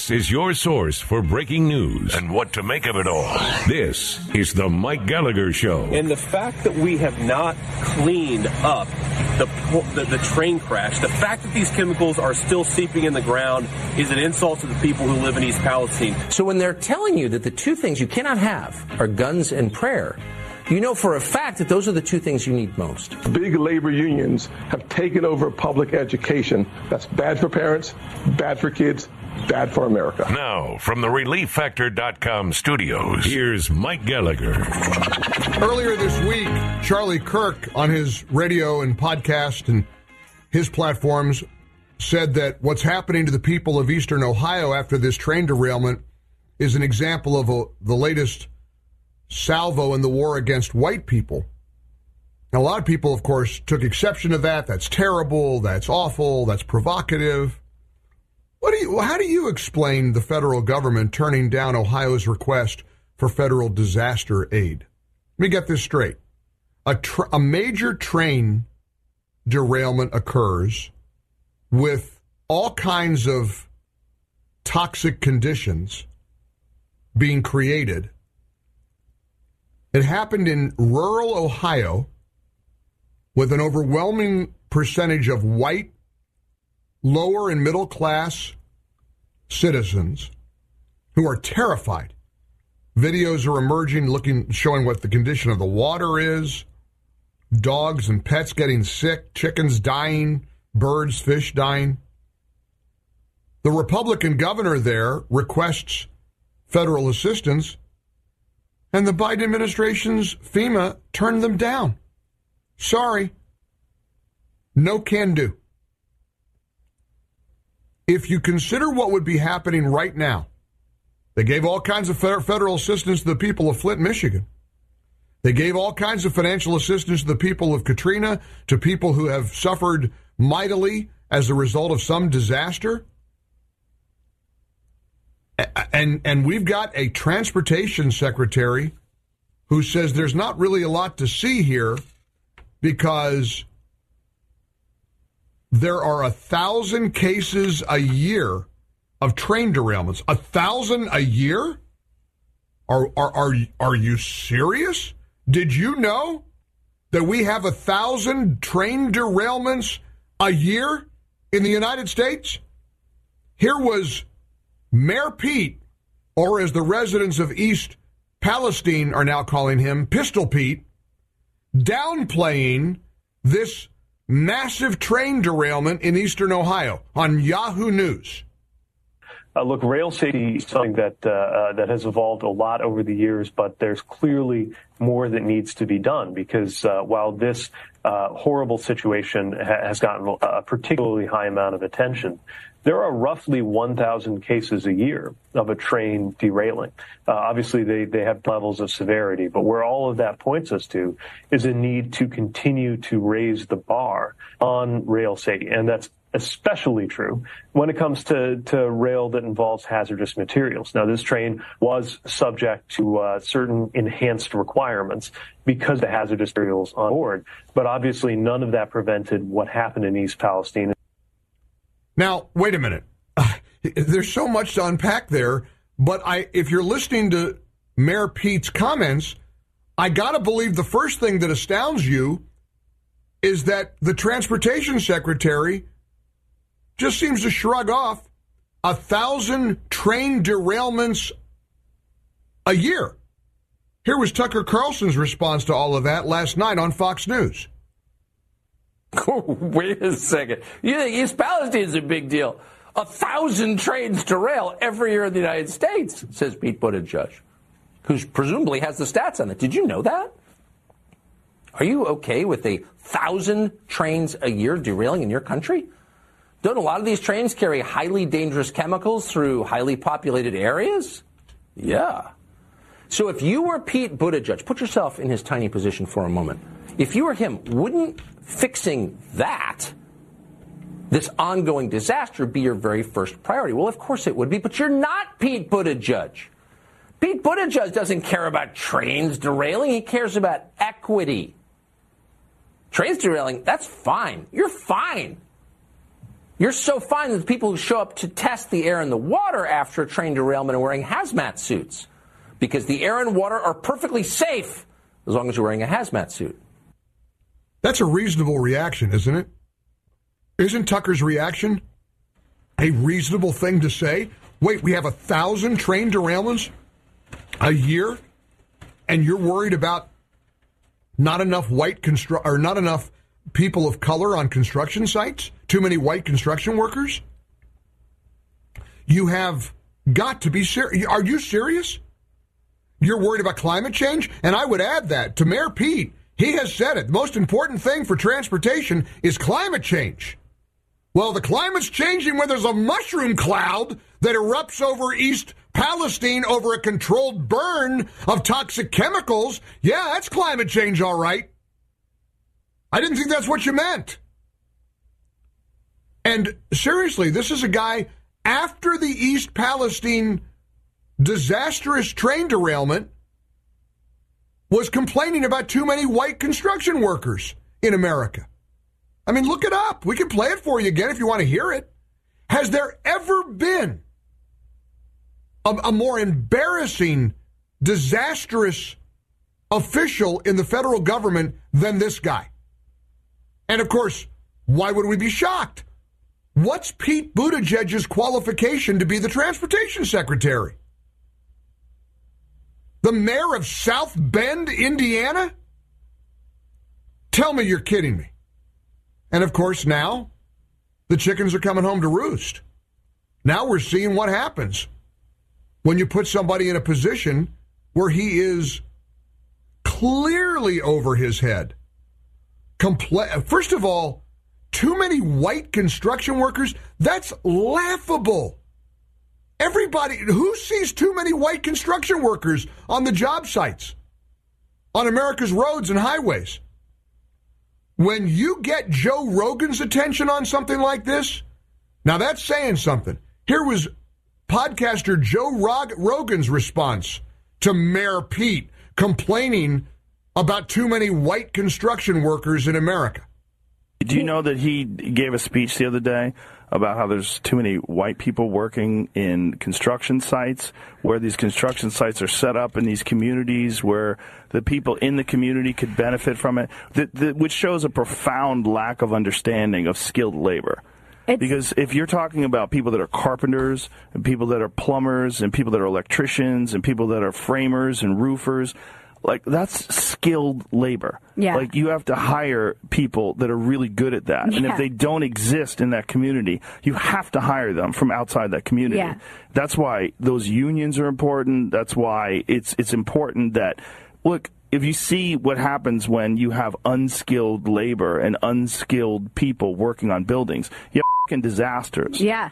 This is your source for breaking news and what to make of it all. This is the Mike Gallagher Show. And the fact that we have not cleaned up the, the, the train crash, the fact that these chemicals are still seeping in the ground is an insult to the people who live in East Palestine. So when they're telling you that the two things you cannot have are guns and prayer, you know for a fact that those are the two things you need most. Big labor unions have taken over public education. That's bad for parents, bad for kids, bad for America. Now, from the ReliefFactor.com studios, here's Mike Gallagher. Earlier this week, Charlie Kirk on his radio and podcast and his platforms said that what's happening to the people of Eastern Ohio after this train derailment is an example of a, the latest salvo in the war against white people. Now, a lot of people, of course, took exception to that. That's terrible. That's awful. That's provocative. What do you, how do you explain the federal government turning down Ohio's request for federal disaster aid? Let me get this straight. A, a major train derailment occurs with all kinds of toxic conditions being created. It happened in rural Ohio with an overwhelming percentage of white lower and middle class citizens who are terrified. Videos are emerging looking showing what the condition of the water is, dogs and pets getting sick, chickens dying, birds, fish dying. The Republican governor there requests federal assistance, and the Biden administration's FEMA turned them down. Sorry. No can do. If you consider what would be happening right now, they gave all kinds of federal assistance to the people of Flint, Michigan. They gave all kinds of financial assistance to the people of Katrina, to people who have suffered mightily as a result of some disaster. And and we've got a transportation secretary who says there's not really a lot to see here because there are a thousand cases a year of train derailments. A thousand a year? Are, are, are, are you serious? Did you know that we have a thousand train derailments a year in the United States? Here was Mayor Pete, or as the residents of East Palestine are now calling him, Pistol Pete, downplaying this massive train derailment in eastern Ohio on Yahoo News. Uh, look, rail safety is something that uh, uh, that has evolved a lot over the years, but there's clearly more that needs to be done because uh, while this uh, horrible situation ha- has gotten a particularly high amount of attention, there are roughly 1,000 cases a year of a train derailing. Uh, obviously, they, they have levels of severity, but where all of that points us to is a need to continue to raise the bar on rail safety. And that's especially true when it comes to, to rail that involves hazardous materials. Now, this train was subject to uh, certain enhanced requirements because the hazardous materials on board, but obviously none of that prevented what happened in East Palestine. Now, wait a minute. There's so much to unpack there, but I, if you're listening to Mayor Pete's comments, I got to believe the first thing that astounds you is that the transportation secretary just seems to shrug off a thousand train derailments a year. Here was Tucker Carlson's response to all of that last night on Fox News. Wait a second. You think East Palestine is a big deal? A thousand trains derail every year in the United States, says Pete Buttigieg, who presumably has the stats on it. Did you know that? Are you okay with a thousand trains a year derailing in your country? Don't a lot of these trains carry highly dangerous chemicals through highly populated areas? Yeah. So if you were Pete Buttigieg, put yourself in his tiny position for a moment. If you were him, wouldn't fixing that, this ongoing disaster, be your very first priority? Well, of course it would be, but you're not Pete Buttigieg. Pete Buttigieg doesn't care about trains derailing, he cares about equity. Trains derailing, that's fine. You're fine. You're so fine that the people who show up to test the air and the water after a train derailment are wearing hazmat suits because the air and water are perfectly safe as long as you're wearing a hazmat suit. That's a reasonable reaction, isn't it? Isn't Tucker's reaction a reasonable thing to say? Wait, we have a thousand train derailments a year, and you're worried about not enough white constru- or not enough people of color on construction sites? Too many white construction workers? You have got to be serious. Are you serious? You're worried about climate change? And I would add that to Mayor Pete. He has said it. The most important thing for transportation is climate change. Well, the climate's changing when there's a mushroom cloud that erupts over East Palestine over a controlled burn of toxic chemicals. Yeah, that's climate change, all right. I didn't think that's what you meant. And seriously, this is a guy after the East Palestine disastrous train derailment was complaining about too many white construction workers in America. I mean, look it up. We can play it for you again if you want to hear it. Has there ever been a, a more embarrassing, disastrous official in the federal government than this guy? And of course, why would we be shocked? What's Pete Buttigieg's qualification to be the transportation secretary? The mayor of South Bend, Indiana? Tell me you're kidding me. And of course, now the chickens are coming home to roost. Now we're seeing what happens when you put somebody in a position where he is clearly over his head. Compla- First of all, too many white construction workers, that's laughable. Everybody, who sees too many white construction workers on the job sites, on America's roads and highways? When you get Joe Rogan's attention on something like this, now that's saying something. Here was podcaster Joe Rog- Rogan's response to Mayor Pete complaining about too many white construction workers in America. Do you know that he gave a speech the other day about how there's too many white people working in construction sites, where these construction sites are set up in these communities where the people in the community could benefit from it, that, that, which shows a profound lack of understanding of skilled labor. It's, because if you're talking about people that are carpenters and people that are plumbers and people that are electricians and people that are framers and roofers, like that's skilled labor. Yeah. Like you have to hire people that are really good at that. And if they don't exist in that community, you have to hire them from outside that community. Yeah. That's why those unions are important. That's why it's it's important that look, if you see what happens when you have unskilled labor and unskilled people working on buildings, you have fucking disasters. Yeah.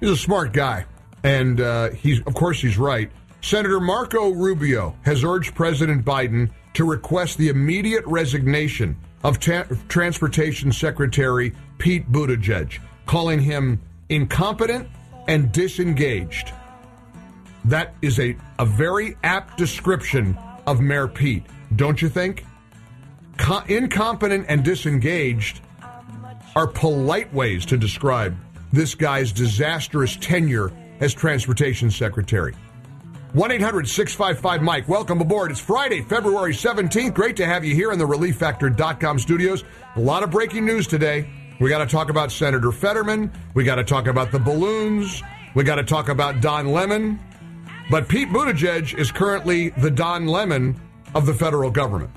He's a smart guy, and uh, he's of course he's right. Senator Marco Rubio has urged President Biden to request the immediate resignation of ta- Transportation Secretary Pete Buttigieg, calling him incompetent and disengaged. That is a, a very apt description of Mayor Pete, don't you think? Co- incompetent and disengaged are polite ways to describe this guy's disastrous tenure as transportation secretary. 1 800 655 Mike. Welcome aboard. It's Friday, February 17th. Great to have you here in the ReliefFactor.com studios. A lot of breaking news today. We got to talk about Senator Fetterman. We got to talk about the balloons. We got to talk about Don Lemon. But Pete Buttigieg is currently the Don Lemon of the federal government.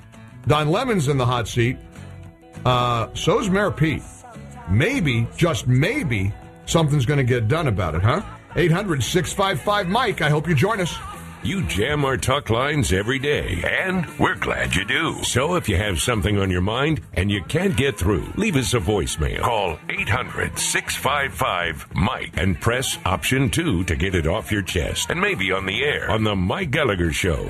Don Lemon's in the hot seat. Uh, so's Mayor Pete. Maybe, just maybe, something's going to get done about it, huh? 800 655 Mike. I hope you join us. You jam our talk lines every day, and we're glad you do. So if you have something on your mind and you can't get through, leave us a voicemail. Call 800 655 Mike and press option 2 to get it off your chest and maybe on the air on The Mike Gallagher Show.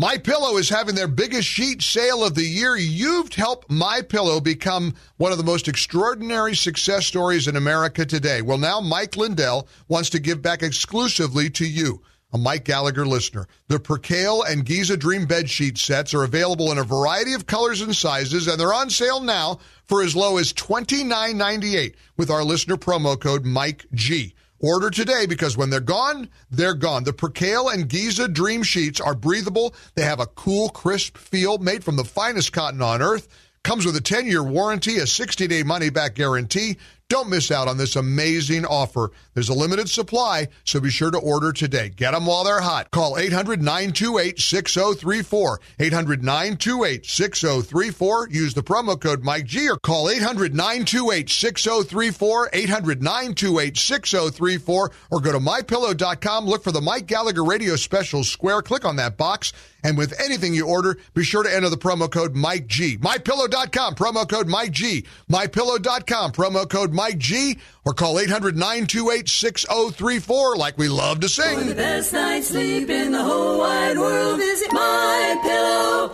My Pillow is having their biggest sheet sale of the year. You've helped My Pillow become one of the most extraordinary success stories in America today. Well, now Mike Lindell wants to give back exclusively to you, a Mike Gallagher listener. The Percale and Giza Dream bed sheet sets are available in a variety of colors and sizes, and they're on sale now for as low as $29.98 with our listener promo code Mike G. Order today because when they're gone, they're gone. The Percale and Giza Dream Sheets are breathable. They have a cool, crisp feel made from the finest cotton on earth. Comes with a 10 year warranty, a 60 day money back guarantee. Don't miss out on this amazing offer. There's a limited supply, so be sure to order today. Get them while they're hot. Call 800 928 6034. 800 928 6034. Use the promo code Mike G or call 800 928 6034. 800 928 6034 or go to mypillow.com. Look for the Mike Gallagher Radio Special Square. Click on that box. And with anything you order, be sure to enter the promo code Mike G. MyPillow.com, promo code Mike G. MyPillow.com, promo code Mike G. Or call 800 928 6034 like we love to sing. For the best night's sleep in the whole wide world, visit mypillow.com.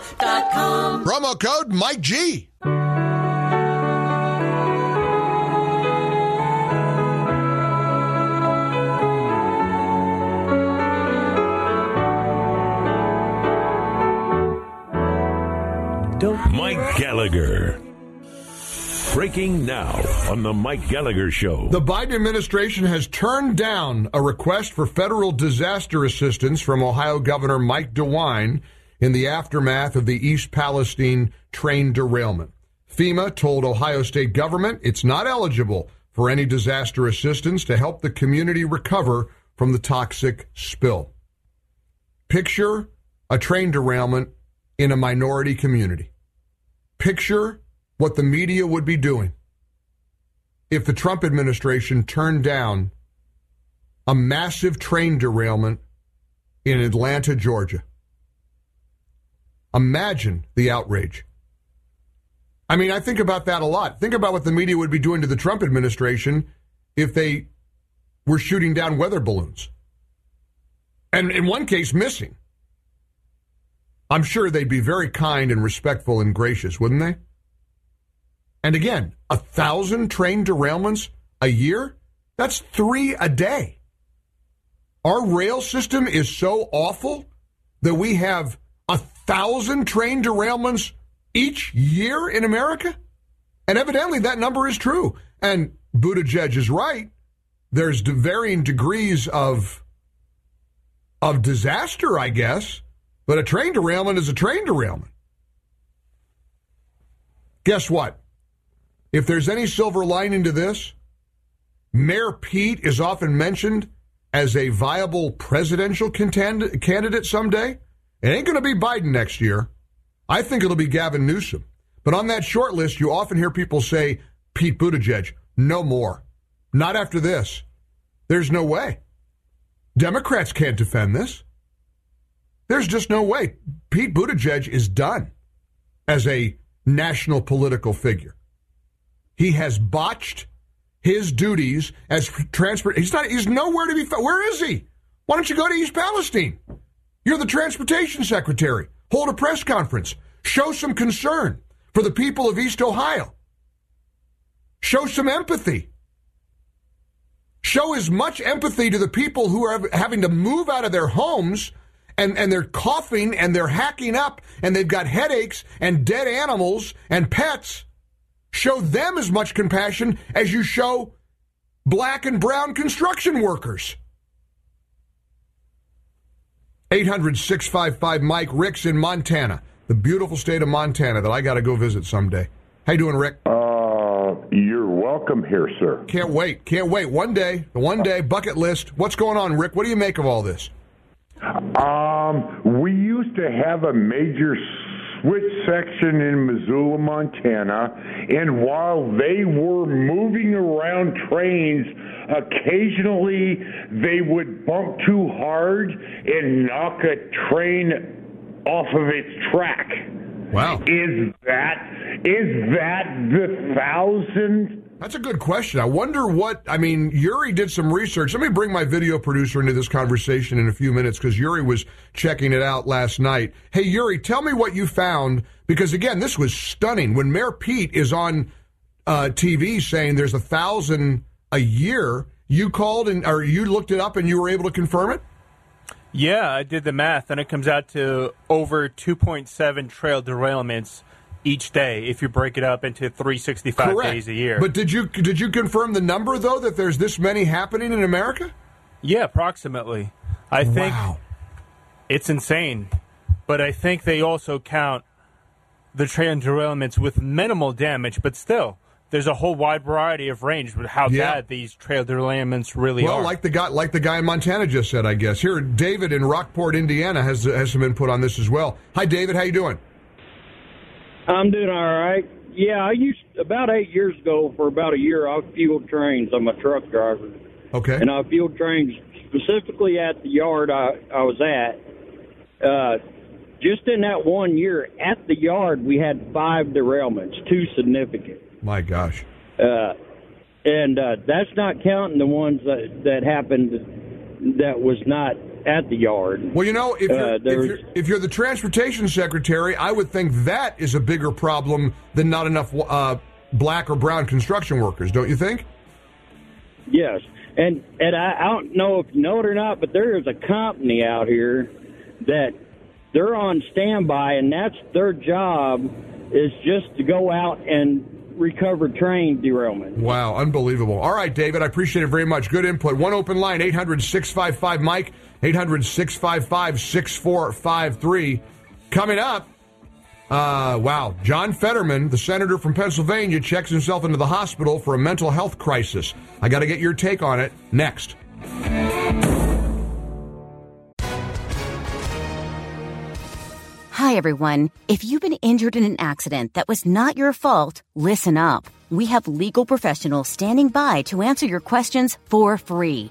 Promo code Mike G. Mike Gallagher. Breaking now on The Mike Gallagher Show. The Biden administration has turned down a request for federal disaster assistance from Ohio Governor Mike DeWine in the aftermath of the East Palestine train derailment. FEMA told Ohio state government it's not eligible for any disaster assistance to help the community recover from the toxic spill. Picture a train derailment in a minority community. Picture what the media would be doing if the Trump administration turned down a massive train derailment in Atlanta, Georgia. Imagine the outrage. I mean, I think about that a lot. Think about what the media would be doing to the Trump administration if they were shooting down weather balloons. And in one case, missing. I'm sure they'd be very kind and respectful and gracious, wouldn't they? And again, a thousand train derailments a year? That's three a day. Our rail system is so awful that we have a thousand train derailments each year in America? And evidently that number is true. And Buttigieg is right. There's varying degrees of of disaster, I guess. But a train derailment is a train derailment. Guess what? If there's any silver lining to this, Mayor Pete is often mentioned as a viable presidential contend- candidate someday. It ain't going to be Biden next year. I think it'll be Gavin Newsom. But on that short list, you often hear people say Pete Buttigieg. No more. Not after this. There's no way. Democrats can't defend this. There's just no way. Pete Buttigieg is done as a national political figure. He has botched his duties as transport. He's not. He's nowhere to be found. Where is he? Why don't you go to East Palestine? You're the transportation secretary. Hold a press conference. Show some concern for the people of East Ohio. Show some empathy. Show as much empathy to the people who are having to move out of their homes and, and they're coughing and they're hacking up and they've got headaches and dead animals and pets. Show them as much compassion as you show black and brown construction workers. 800 655 Mike Rick's in Montana, the beautiful state of Montana that I got to go visit someday. How you doing, Rick? Uh, you're welcome here, sir. Can't wait. Can't wait. One day, one day, bucket list. What's going on, Rick? What do you make of all this? Um, we used to have a major switch section in Missoula, Montana, and while they were moving around trains, occasionally they would bump too hard and knock a train off of its track. Wow. Is that is that the thousand That's a good question. I wonder what. I mean, Yuri did some research. Let me bring my video producer into this conversation in a few minutes because Yuri was checking it out last night. Hey, Yuri, tell me what you found because again, this was stunning. When Mayor Pete is on uh, TV saying there's a thousand a year, you called and or you looked it up and you were able to confirm it. Yeah, I did the math, and it comes out to over 2.7 trail derailments each day if you break it up into 365 Correct. days a year. But did you did you confirm the number though that there's this many happening in America? Yeah, approximately. I think it's insane. But I think they also count the train derailments with minimal damage, but still, there's a whole wide variety of range with how Yeah. bad these trail derailments really well, are. Well, like the guy, like the guy in Montana just said, I guess. Here, David in Rockport, Indiana, has has some input on this as well. Hi, David. How you doing? I'm doing all right. Yeah, I used about eight years ago for about a year. I fueled trains. I'm a truck driver, Okay. and I fueled trains specifically at the yard I, I was at. Uh, just in that one year at the yard, we had five derailments, two significant. My gosh. Uh, and uh, that's not counting the ones that that happened that was not at the yard. Well, you know, if you're, Uh, if, you're, if you're the transportation secretary, I would think that is a bigger problem than not enough uh, black or brown construction workers, don't you think? Yes, and and I, I don't know if you know it or not, but there is a company out here that they're on standby, and that's their job is just to go out and recover train derailment. Wow, unbelievable. All right, David, I appreciate it very much. Good input. One open line, 800 655 Mike, 800 655 6453. Coming up, uh, wow, John Fetterman, the senator from Pennsylvania, checks himself into the hospital for a mental health crisis. I got to get your take on it next. Hi, everyone. If you've been injured in an accident that was not your fault, listen up. We have legal professionals standing by to answer your questions for free.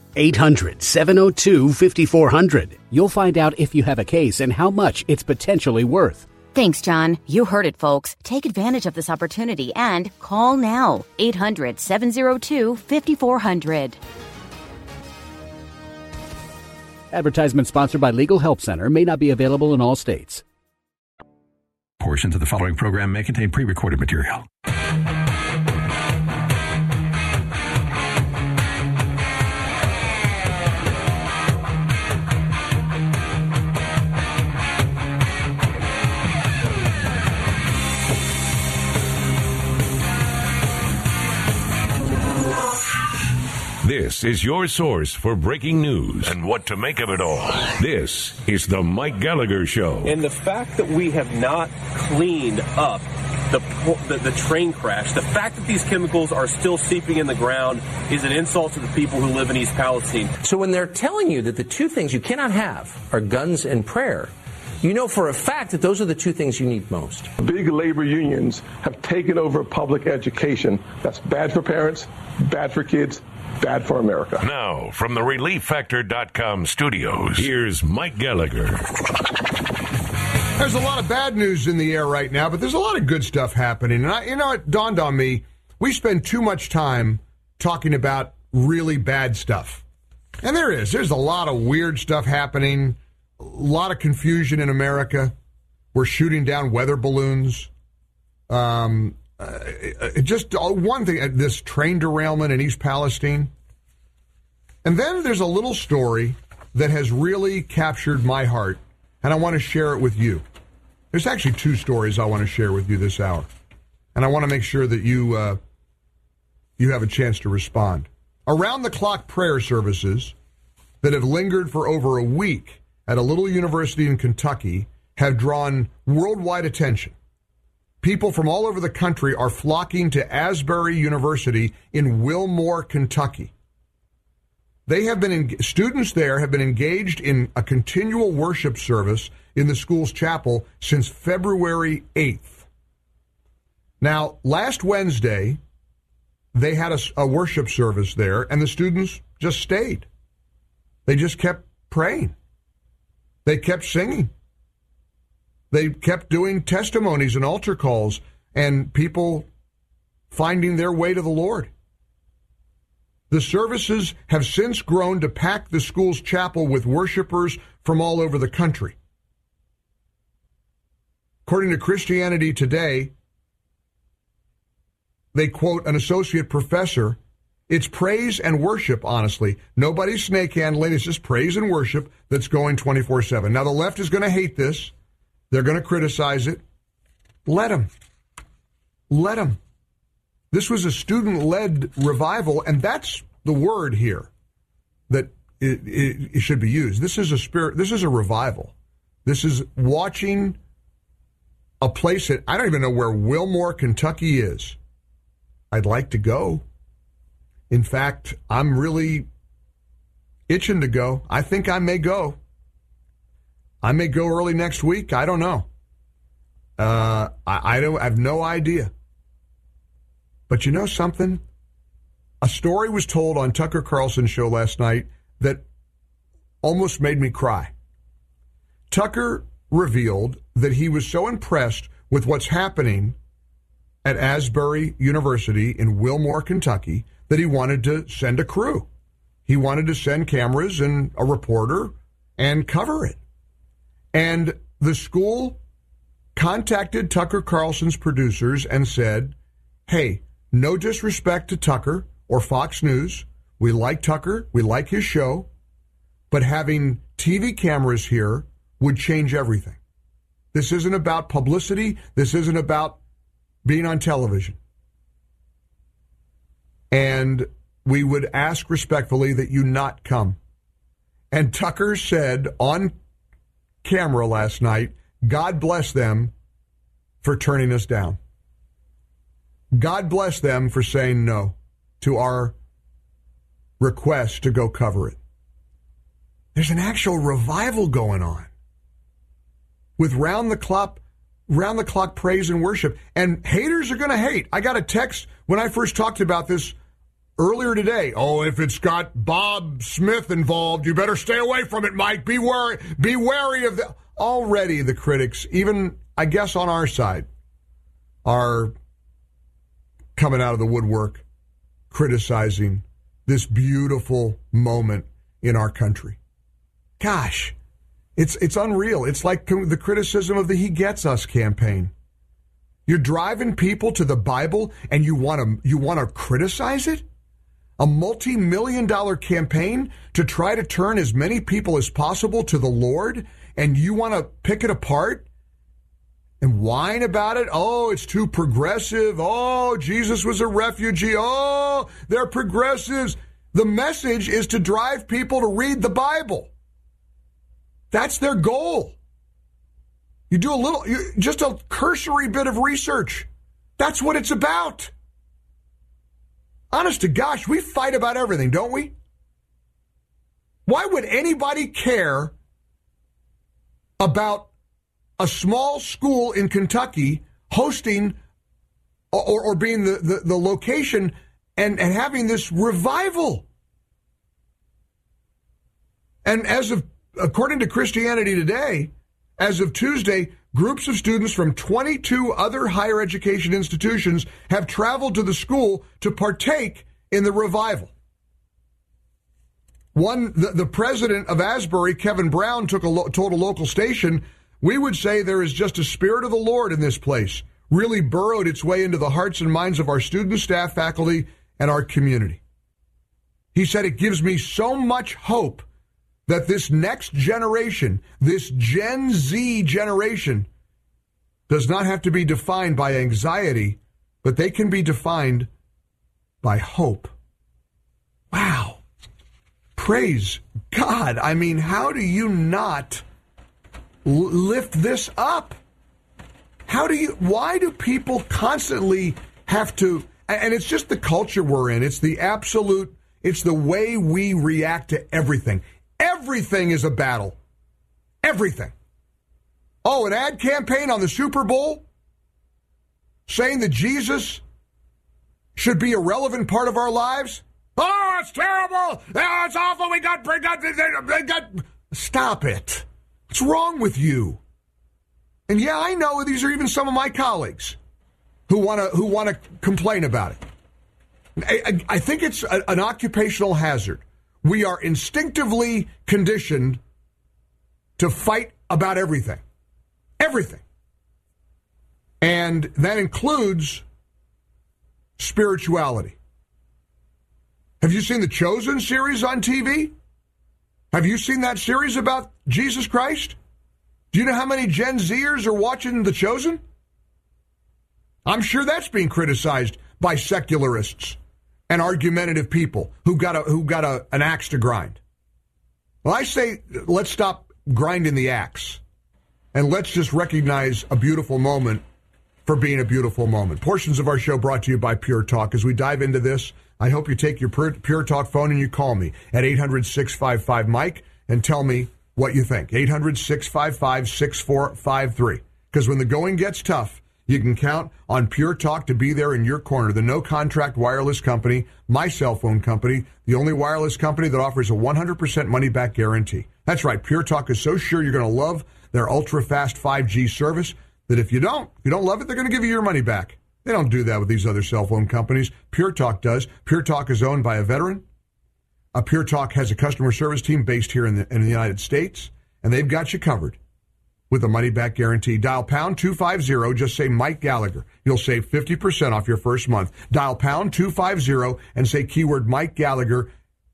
800 702 5400. You'll find out if you have a case and how much it's potentially worth. Thanks, John. You heard it, folks. Take advantage of this opportunity and call now 800 702 5400. Advertisement sponsored by Legal Help Center may not be available in all states. Portions of the following program may contain pre recorded material. This is your source for breaking news and what to make of it all. This is the Mike Gallagher Show. And the fact that we have not cleaned up the, the the train crash, the fact that these chemicals are still seeping in the ground, is an insult to the people who live in East Palestine. So when they're telling you that the two things you cannot have are guns and prayer, you know for a fact that those are the two things you need most. Big labor unions have taken over public education. That's bad for parents, bad for kids, bad for America. Now, from the ReliefFactor.com studios, here's Mike Gallagher. There's a lot of bad news in the air right now, but there's a lot of good stuff happening. And I, you know, it dawned on me we spend too much time talking about really bad stuff. And there is. There's a lot of weird stuff happening, a lot of confusion in America. We're shooting down weather balloons. Um, uh, just uh, one thing uh, this train derailment in East Palestine. And then there's a little story that has really captured my heart, and I want to share it with you. There's actually two stories I want to share with you this hour, and I want to make sure that you uh, you have a chance to respond. Around the clock prayer services that have lingered for over a week at a little university in Kentucky have drawn worldwide attention. People from all over the country are flocking to Asbury University in Wilmore, Kentucky. They have been in, students there have been engaged in a continual worship service in the school's chapel since February 8th. Now, last Wednesday, they had a, a worship service there, and the students just stayed. They just kept praying. They kept singing. They kept doing testimonies and altar calls and people finding their way to the Lord. The services have since grown to pack the school's chapel with worshipers from all over the country. According to Christianity Today, they quote an associate professor. It's praise and worship, honestly. Nobody's snake handling. It's just praise and worship that's going 24 7. Now, the left is going to hate this. They're going to criticize it. Let them. Let them. This was a student led revival, and that's the word here that it, it, it, should be used. This is a spirit, this is a revival. This is watching a place that I don't even know where Wilmore, Kentucky is. I'd like to go. In fact, I'm really itching to go. I think I may go. I may go early next week. I don't know. Uh, I, I don't. I have no idea. But you know something? A story was told on Tucker Carlson's show last night that almost made me cry. Tucker revealed that he was so impressed with what's happening at Asbury University in Wilmore, Kentucky, that he wanted to send a crew. He wanted to send cameras and a reporter and cover it. And the school contacted Tucker Carlson's producers and said, hey, no disrespect to Tucker or Fox News. We like Tucker, we like his show, but having TV cameras here would change everything. This isn't about publicity, this isn't about being on television. And we would ask respectfully that you not come. And Tucker said on camera last night, God bless them for turning us down. God bless them for saying no to our request to go cover it. There's an actual revival going on with round the clock round the clock praise and worship and haters are going to hate. I got a text when I first talked about this earlier today. Oh, if it's got Bob Smith involved, you better stay away from it, Mike. Be wary be wary of the already the critics, even I guess on our side, are coming out of the woodwork criticizing this beautiful moment in our country. Gosh, it's it's unreal. It's like the criticism of the He Gets Us campaign. You're driving people to the Bible and you want to you want to criticize it? A multi-million dollar campaign to try to turn as many people as possible to the Lord and you want to pick it apart and whine about it. Oh, it's too progressive. Oh, Jesus was a refugee. Oh, they're progressives. The message is to drive people to read the Bible. That's their goal. You do a little, just a cursory bit of research. That's what it's about. Honest to gosh, we fight about everything, don't we? Why would anybody care about a small school in Kentucky hosting or, or being the, the, the location and, and having this revival. And as of, according to Christianity Today, as of Tuesday, groups of students from 22 other higher education institutions have traveled to the school to partake in the revival. One, the, the president of Asbury, Kevin Brown, took a lo- told a local station we would say there is just a spirit of the Lord in this place, really burrowed its way into the hearts and minds of our students, staff, faculty, and our community. He said, It gives me so much hope that this next generation, this Gen Z generation, does not have to be defined by anxiety, but they can be defined by hope. Wow. Praise God. I mean, how do you not lift this up? How do you, why do people constantly have to, and it's just the culture we're in. It's the absolute, it's the way we react to everything. Everything is a battle. Everything. Oh, an ad campaign on the Super Bowl saying that Jesus should be a relevant part of our lives? Oh, it's terrible. Oh, it's awful. We got, we got, they got. Stop it. What's wrong with you? And yeah, I know these are even some of my colleagues who want to who want to complain about it. I, I, I think it's a, an occupational hazard. We are instinctively conditioned to fight about everything, everything, and that includes spirituality. Have you seen the Chosen series on TV? Have you seen that series about Jesus Christ? Do you know how many Gen Zers are watching The Chosen? I'm sure that's being criticized by secularists and argumentative people who got a who got a, an axe to grind. Well, I say let's stop grinding the axe and let's just recognize a beautiful moment for being a beautiful moment. Portions of our show brought to you by Pure Talk. As we dive into this, I hope you take your Pure Talk phone and you call me at 800 655 Mike and tell me what you think. 800 655 6453. Because when the going gets tough, you can count on Pure Talk to be there in your corner. The no contract wireless company, my cell phone company, the only wireless company that offers a 100% money back guarantee. That's right. Pure Talk is so sure you're going to love their ultra fast 5G service that if you don't, if you don't love it, they're going to give you your money back. They don't do that with these other cell phone companies. Pure Talk does. Pure Talk is owned by a veteran. A Pure Talk has a customer service team based here in the, in the United States, and they've got you covered with a money back guarantee. Dial pound 250, just say Mike Gallagher. You'll save 50% off your first month. Dial pound 250 and say keyword Mike Gallagher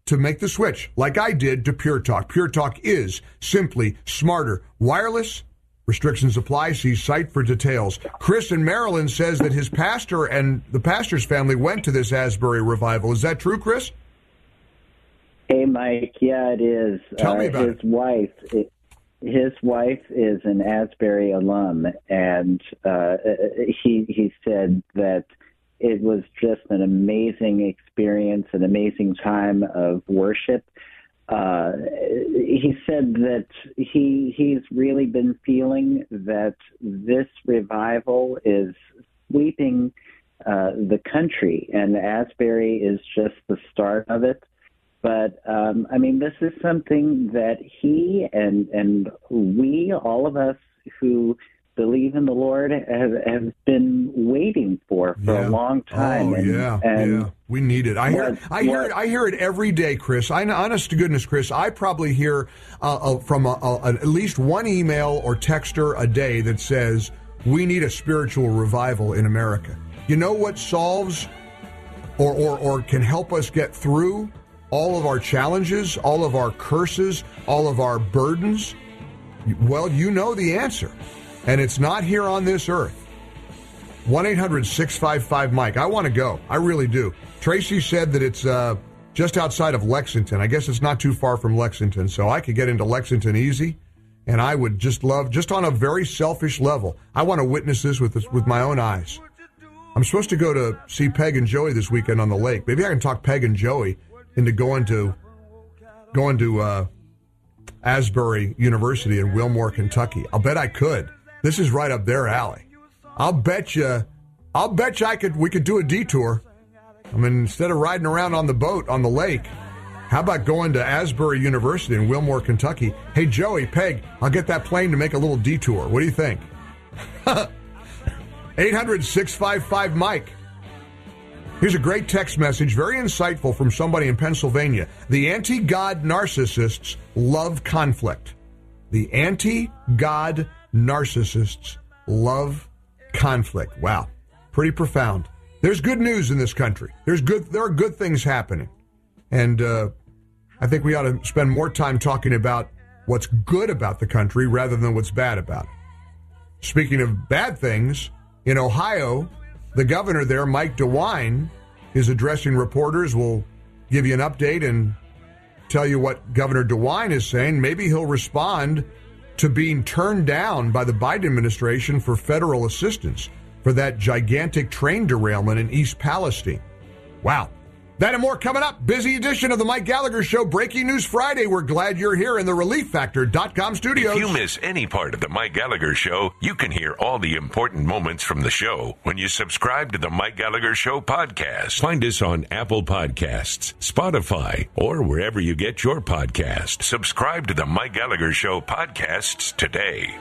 to make the switch, like I did to Pure Talk. Pure Talk is simply smarter, wireless. Restrictions apply. See site for details. Chris in Maryland says that his pastor and the pastor's family went to this Asbury revival. Is that true, Chris? Hey, Mike. Yeah, it is. Tell me uh, about his wife. It, his wife is an Asbury alum, and uh, he he said that it was just an amazing experience, an amazing time of worship. Uh, he said that he he's really been feeling that this revival is sweeping uh, the country, and Asbury is just the start of it. But um, I mean, this is something that he and and we, all of us who believe in the Lord, have, have been waiting for for Yeah. a long time. Oh and, yeah, and yeah. We need it. I hear, What- I hear what- it. I hear it every day, Chris. I, honest to goodness, Chris, I probably hear uh, uh, from a, a, at least one email or texter a day that says we need a spiritual revival in America. You know what solves or, or, or can help us get through all of our challenges, all of our curses, all of our burdens? Well, you know the answer. And it's not here on this earth. 1 800 655 Mike. I want to go. I really do. Tracy said that it's uh, just outside of Lexington. I guess it's not too far from Lexington, so I could get into Lexington easy. And I would just love, just on a very selfish level, I want to witness this with, this, with my own eyes. I'm supposed to go to see Peg and Joey this weekend on the lake. Maybe I can talk Peg and Joey into going to going to uh, Asbury University in Wilmore, Kentucky. I'll bet I could. This is right up their alley. I'll bet you. I'll bet you I could. We could do a detour. I mean, instead of riding around on the boat on the lake, how about going to Asbury University in Wilmore, Kentucky? Hey, Joey, Peg, I'll get that plane to make a little detour. What do you think? 800 655 Mike. Here's a great text message, very insightful from somebody in Pennsylvania. The anti God narcissists love conflict. The anti God narcissists love conflict. Wow. Pretty profound. There's good news in this country. There's good there are good things happening. And uh, I think we ought to spend more time talking about what's good about the country rather than what's bad about it. Speaking of bad things, in Ohio, the governor there, Mike DeWine, is addressing reporters. We'll give you an update and tell you what Governor DeWine is saying. Maybe he'll respond to being turned down by the Biden administration for federal assistance for that gigantic train derailment in East Palestine. Wow. That and more coming up. Busy edition of the Mike Gallagher Show. Breaking News Friday. We're glad you're here in the ReliefFactor.com studios. If you miss any part of the Mike Gallagher Show, you can hear all the important moments from the show when you subscribe to the Mike Gallagher Show podcast. Find us on Apple Podcasts, Spotify, or wherever you get your podcast. Subscribe to the Mike Gallagher Show podcasts today.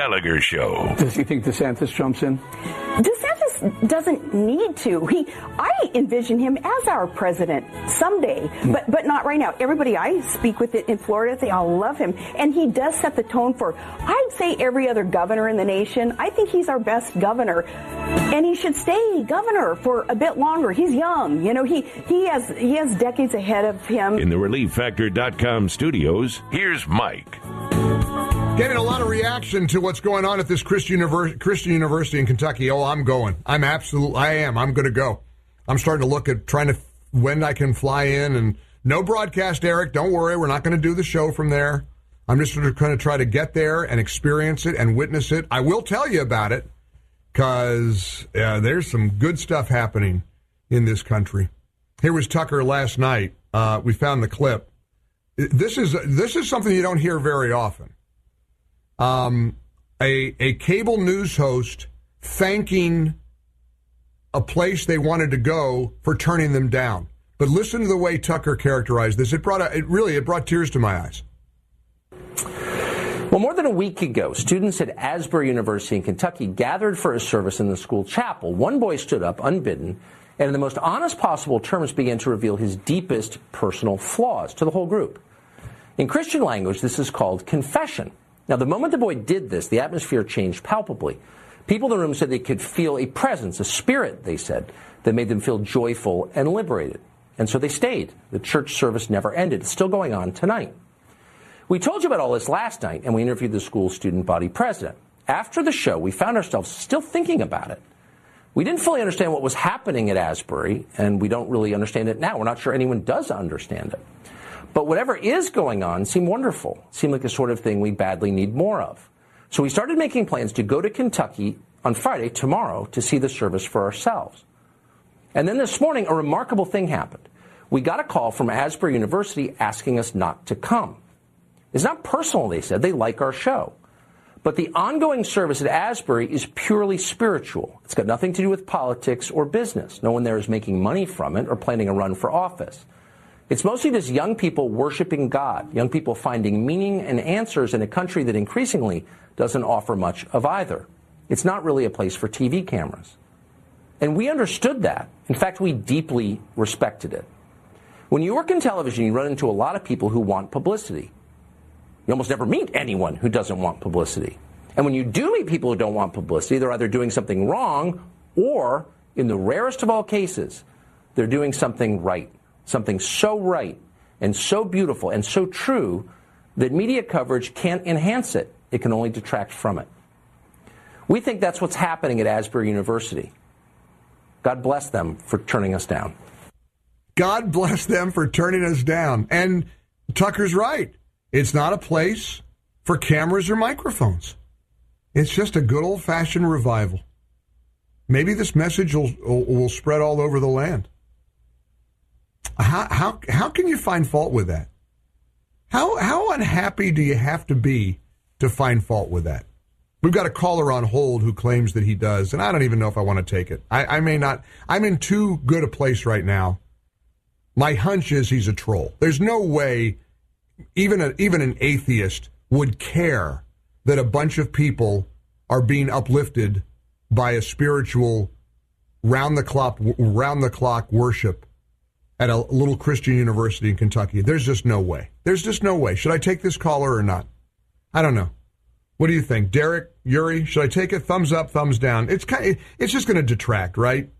Gallagher Show. Does he think DeSantis jumps in? DeSantis doesn't need to. He, I envision him as our president someday, but but not right now. Everybody I speak with in Florida, they all love him, and he does set the tone for. I'd say every other governor in the nation. I think he's our best governor, and he should stay governor for a bit longer. He's young, you know. He he has he has decades ahead of him. In the ReliefFactor.com studios, here's Mike. Getting a lot of reaction to what's going on at this Christian, Univer- Christian University in Kentucky. Oh, I'm going. I'm absolutely. I am. I'm going to go. I'm starting to look at trying to when I can fly in and no broadcast, Eric. Don't worry. We're not going to do the show from there. I'm just going to try to get there and experience it and witness it. I will tell you about it because there's some good stuff happening in this country. Here was Tucker last night. Uh, we found the clip. This is this is something you don't hear very often. Um, a a cable news host thanking a place they wanted to go for turning them down. But listen to the way Tucker characterized this. It brought a, it really it brought tears to my eyes. Well, more than a week ago, students at Asbury University in Kentucky gathered for a service in the school chapel. One boy stood up unbidden and, in the most honest possible terms, began to reveal his deepest personal flaws to the whole group. In Christian language, this is called confession. Now, the moment the boy did this, the atmosphere changed palpably. People in the room said they could feel a presence, a spirit, they said, that made them feel joyful and liberated. And so they stayed. The church service never ended. It's still going on tonight. We told you about all this last night, and we interviewed the school student body president. After the show, we found ourselves still thinking about it. We didn't fully understand what was happening at Asbury, and we don't really understand it now. We're not sure anyone does understand it. But whatever is going on seemed wonderful, seemed like the sort of thing we badly need more of. So we started making plans to go to Kentucky on Friday, tomorrow, to see the service for ourselves. And then this morning, a remarkable thing happened. We got a call from Asbury University asking us not to come. It's not personal, they said. They like our show. But the ongoing service at Asbury is purely spiritual. It's got nothing to do with politics or business. No one there is making money from it or planning a run for office. It's mostly just young people worshiping God, young people finding meaning and answers in a country that increasingly doesn't offer much of either. It's not really a place for TV cameras. And we understood that. In fact, we deeply respected it. When you work in television, you run into a lot of people who want publicity. You almost never meet anyone who doesn't want publicity. And when you do meet people who don't want publicity, they're either doing something wrong or, in the rarest of all cases, they're doing something right. Something so right and so beautiful and so true that media coverage can't enhance it. It can only detract from it. We think that's what's happening at Asbury University. God bless them for turning us down. God bless them for turning us down. And Tucker's right. It's not a place for cameras or microphones. It's just a good old fashioned revival. Maybe this message will, will spread all over the land. How, how, how can you find fault with that? How, how unhappy do you have to be to find fault with that? We've got a caller on hold who claims that he does, and I don't even know if I want to take it. I, I may not. I'm in too good a place right now. My hunch is he's a troll. There's no way even a, even an atheist would care that a bunch of people are being uplifted by a spiritual round the clock round the clock worship at a little Christian university in Kentucky. There's just no way. There's just no way. Should I take this caller or not? I don't know. What do you think, Derek, Yuri? Should I take it? Thumbs up, thumbs down. It's kind. Of, it's just going to detract, right?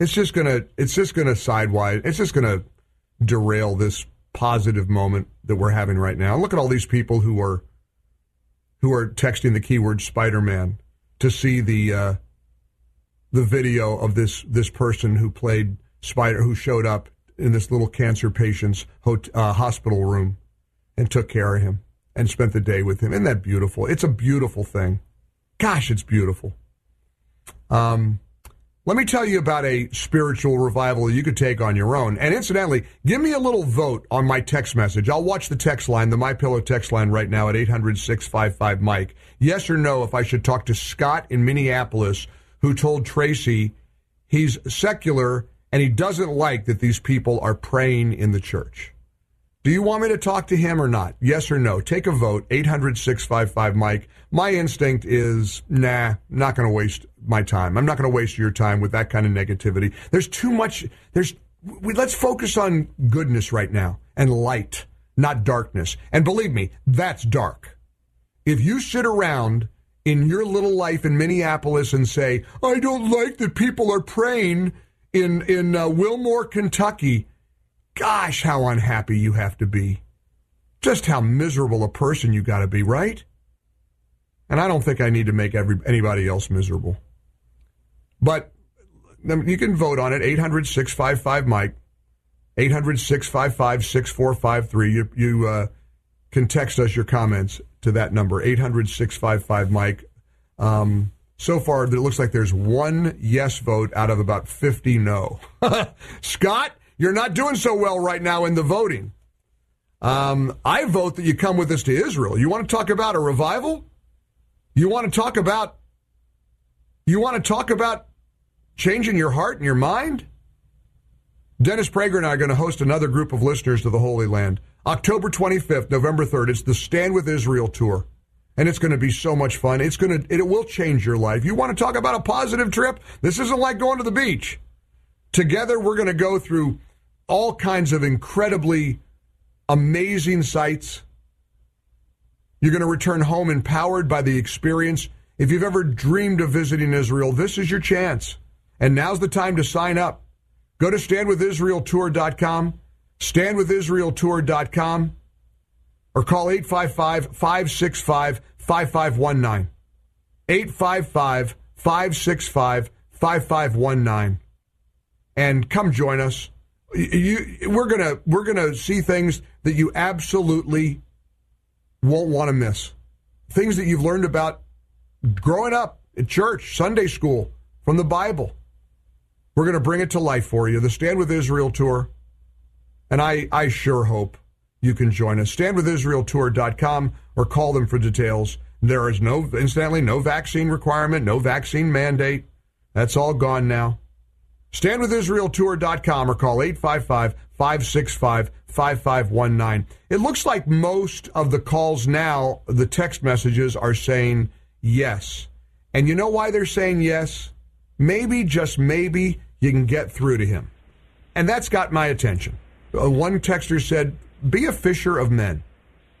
It's just gonna. It's just gonna sidewise. It's just gonna derail this positive moment that we're having right now. Look at all these people who are who are texting the keyword Spider-Man to see the uh, the video of this this person who played Spider, who showed up in this little cancer patient's hot, uh, hospital room and took care of him and spent the day with him. Isn't that beautiful? It's a beautiful thing. Gosh, it's beautiful. Um, let me tell you about a spiritual revival you could take on your own. And incidentally, give me a little vote on my text message. I'll watch the text line, the My Pillow text line right now at 800-655 Mike. Yes or no if I should talk to Scott in Minneapolis who told Tracy he's secular and he doesn't like that these people are praying in the church. Do you want me to talk to him or not? Yes or no? Take a vote, 800 655 Mike. My instinct is, nah, not going to waste my time. I'm not going to waste your time with that kind of negativity. There's too much, there's, we, let's focus on goodness right now and light, not darkness. And believe me, that's dark. If you sit around in your little life in Minneapolis and say, I don't like that people are praying in, in uh, Wilmore, Kentucky, Gosh, how unhappy you have to be. Just how miserable a person you got to be, right? And I don't think I need to make every, anybody else miserable. But you can vote on it 800 655 Mike, 800 655 6453. You, you uh, can text us your comments to that number, 800 655 Mike. Um, so far, it looks like there's one yes vote out of about 50 no. Scott, you're not doing so well right now in the voting. Um, I vote that you come with us to Israel. You want to talk about a revival? You want to talk about you want to talk about changing your heart and your mind? Dennis Prager and I are going to host another group of listeners to the Holy Land. October 25th, November 3rd. It's the Stand with Israel tour. And it's going to be so much fun. It's going to, it will change your life. You want to talk about a positive trip? This isn't like going to the beach. Together, we're going to go through all kinds of incredibly amazing sights. You're going to return home empowered by the experience. If you've ever dreamed of visiting Israel, this is your chance. And now's the time to sign up. Go to standwithisraeltour.com, standwithisraeltour.com, or call 855 565 5519. 855 565 5519. And come join us you, we're gonna we're gonna see things that you absolutely won't want to miss. Things that you've learned about growing up at church, Sunday school, from the Bible. We're going to bring it to life for you. The Stand with Israel tour. And I, I sure hope you can join us. StandWithIsraelTour.com or call them for details. There is no, incidentally, no vaccine requirement, no vaccine mandate. That's all gone now. StandWithIsraelTour.com or call 855 565 5519. It looks like most of the calls now, the text messages are saying yes. And you know why they're saying yes? Maybe, just maybe, you can get through to him. And that's got my attention. Uh, one texter said, Be a fisher of men.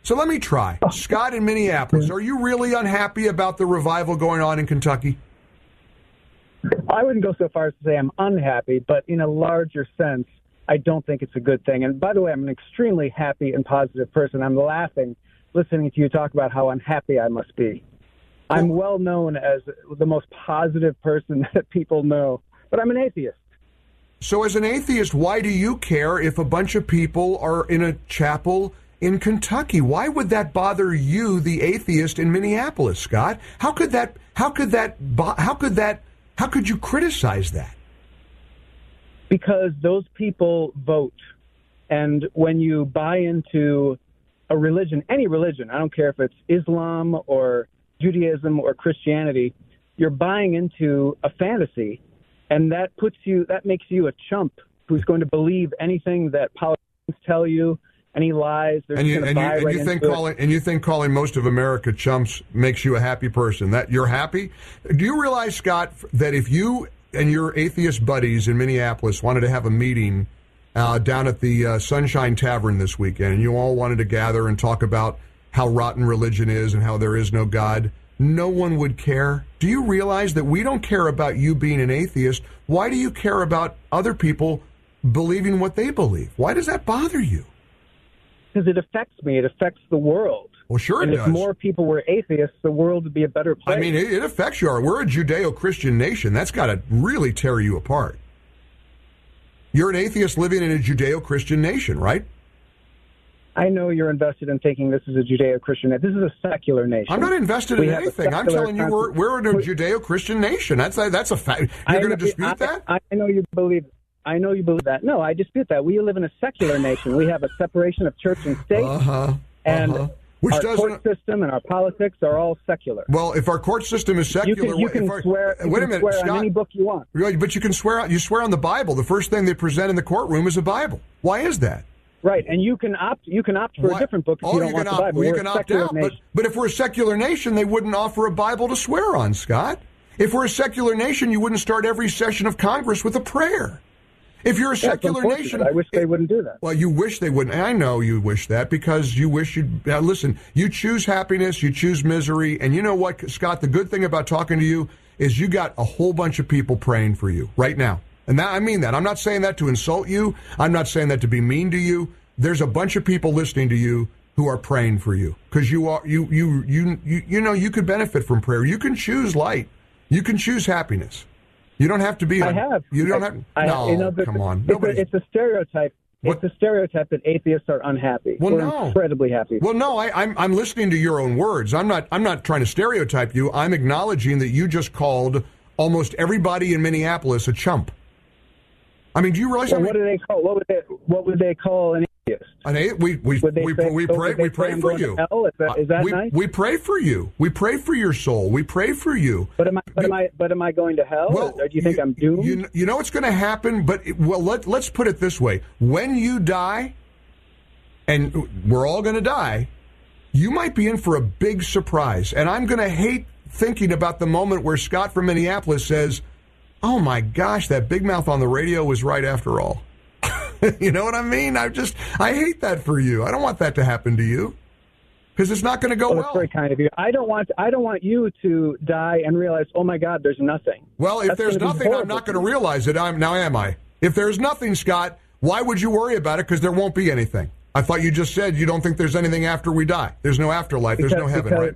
So let me try. Scott in Minneapolis, are you really unhappy about the revival going on in Kentucky? I wouldn't go so far as to say I'm unhappy, but in a larger sense, I don't think it's a good thing. And by the way, I'm an extremely happy and positive person. I'm laughing listening to you talk about how unhappy I must be. I'm well known as the most positive person that people know, but I'm an atheist. So, as an atheist, why do you care if a bunch of people are in a chapel in Kentucky? Why would that bother you, the atheist in Minneapolis, Scott? How could that? How could that? How could that how could you criticize that? Because those people vote. And when you buy into a religion, any religion, I don't care if it's Islam or Judaism or Christianity, you're buying into a fantasy. And that puts you, that makes you a chump who's going to believe anything that politicians tell you any lies. They're And you and you, and right you think it. calling and you think calling most of America chumps makes you a happy person? That you're happy? Do you realize, Scott, that if you and your atheist buddies in Minneapolis wanted to have a meeting uh, down at the uh, Sunshine Tavern this weekend, and you all wanted to gather and talk about how rotten religion is and how there is no God, no one would care. Do you realize that we don't care about you being an atheist? Why do you care about other people believing what they believe? Why does that bother you? because it affects me. It affects the world. Well, sure it and does. if more people were atheists, the world would be a better place. I mean, it, it affects you. We're a Judeo-Christian nation. That's got to really tear you apart. You're an atheist living in a Judeo-Christian nation, right? I know you're invested in thinking this is a Judeo-Christian. This is a secular nation. I'm not invested We in anything. I'm telling you, we're, we're in a Judeo-Christian nation. That's a, that's a fact. You're going to dispute I, that? I, I know you believe. I know you believe that. No, I dispute that. We live in a secular nation. We have a separation of church and state, Uh-huh. and uh-huh. Which our doesn't- court system and our politics are all secular. Well, if our court system is secular, You can, you if can our- swear. You wait a can minute, swear Scott. on any book you want. But you can swear you swear on the Bible. The first thing they present in the courtroom is a Bible. Why is that? Right, and you can opt. You can opt for Why- a different book if oh, you don't you want can the opt, Bible. well, you can opt out. But, but if we're a secular nation, they wouldn't offer a Bible to swear on, Scott. If we're a secular nation, you wouldn't start every session of Congress with a prayer. If you're a secular nation, I wish they wouldn't do that. well, you wish they wouldn't. I know you wish that because you wish you'd now listen. You choose happiness, you choose misery, and you know what, Scott? The good thing about talking to you is you got a whole bunch of people praying for you right now, and that I mean that. I'm not saying that to insult you. I'm not saying that to be mean to you. There's a bunch of people listening to you who are praying for you because you are you you you you you know you could benefit from prayer. You can choose light. You can choose happiness. You don't have to be. I have. You don't I, have. I, no, you know, come on. It's a, it's a stereotype. It's a stereotype that atheists are unhappy. Well, We're no. incredibly happy. Well, no, I, I'm I'm listening to your own words. I'm not I'm not trying to stereotype you. I'm acknowledging that you just called almost everybody in Minneapolis a chump. I mean, do you realize? Well, what do they call? What would they? What would they call an atheist? An a- we we Would they we, say- we pray we pray for you. hell? Is that- is that we, nice? we pray for you. We pray for your soul. We pray for you. But am I? But am I? But am I going to hell? Well, or do you think I'm doomed? You, you know what's going to happen, but it, well, let, let's put it this way: when you die, and we're all going to die, you might be in for a big surprise. And I'm going to hate thinking about the moment where Scott from Minneapolis says, "Oh my gosh, that big mouth on the radio was right after all." you know what I mean? I just I hate that for you. I don't want that to happen to you because it's not going to go oh, well, well. that's very kind of you. I don't want. I don't want you to die and realize, oh my God, there's nothing. Well, if That's there's nothing, I'm not going to realize it. I'm now am I? If there's nothing, Scott, why would you worry about it? Because there won't be anything. I thought you just said you don't think there's anything after we die. There's no afterlife. There's no heaven, because- right?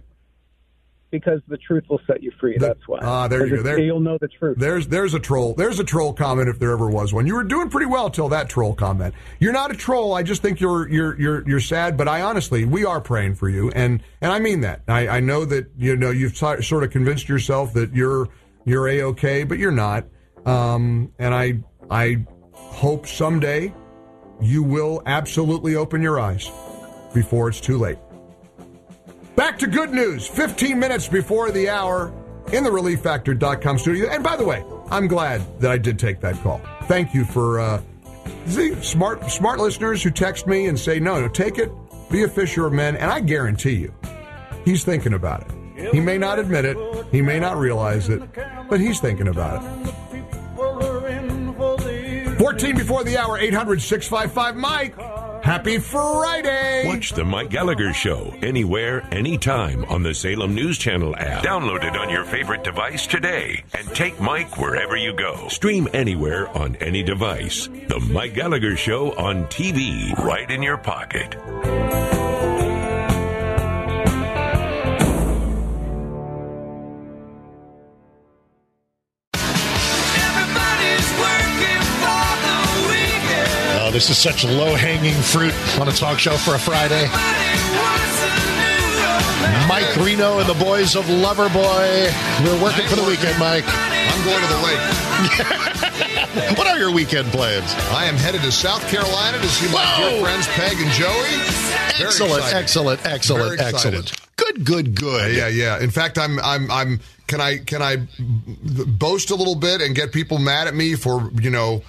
Because the truth will set you free. that's why. Ah, there you go. There, you'll know the truth. There's there's a troll. There's a troll comment if there ever was one. You were doing pretty well till that troll comment. You're not a troll. I just think you're you're you're you're sad. But I honestly, we are praying for you, and and I mean that. I, I know that you know you've so- sort of convinced yourself that you're you're a okay, but you're not. Um, and I I hope someday you will absolutely open your eyes before it's too late. Back to good news. 15 minutes before the hour in the relieffactor.com studio. And by the way, I'm glad that I did take that call. Thank you for uh, smart smart listeners who text me and say, no, no, take it, be a fisher of men. And I guarantee you, he's thinking about it. He may not admit it, he may not realize it, but he's thinking about it. 14 before the hour, 800 655 Mike. Happy Friday. Watch the Mike Gallagher Show anywhere, anytime on the Salem News Channel app. Download it on your favorite device today and take Mike wherever you go. Stream anywhere on any device. The Mike Gallagher Show on TV, right in your pocket. Oh, this is such low hanging fruit on a talk show for a Friday. Mike Reno and the boys of Loverboy. We're working for the weekend, Mike. I'm going to the lake. what are your weekend plans? I am headed to South Carolina to see my dear friends Peg and Joey. Very Excellent, excited. excellent, excellent, excellent. Good, good, good. Yeah, yeah. In fact, I'm, I'm, I'm. Can I, can I boast a little bit and get people mad at me for, you know,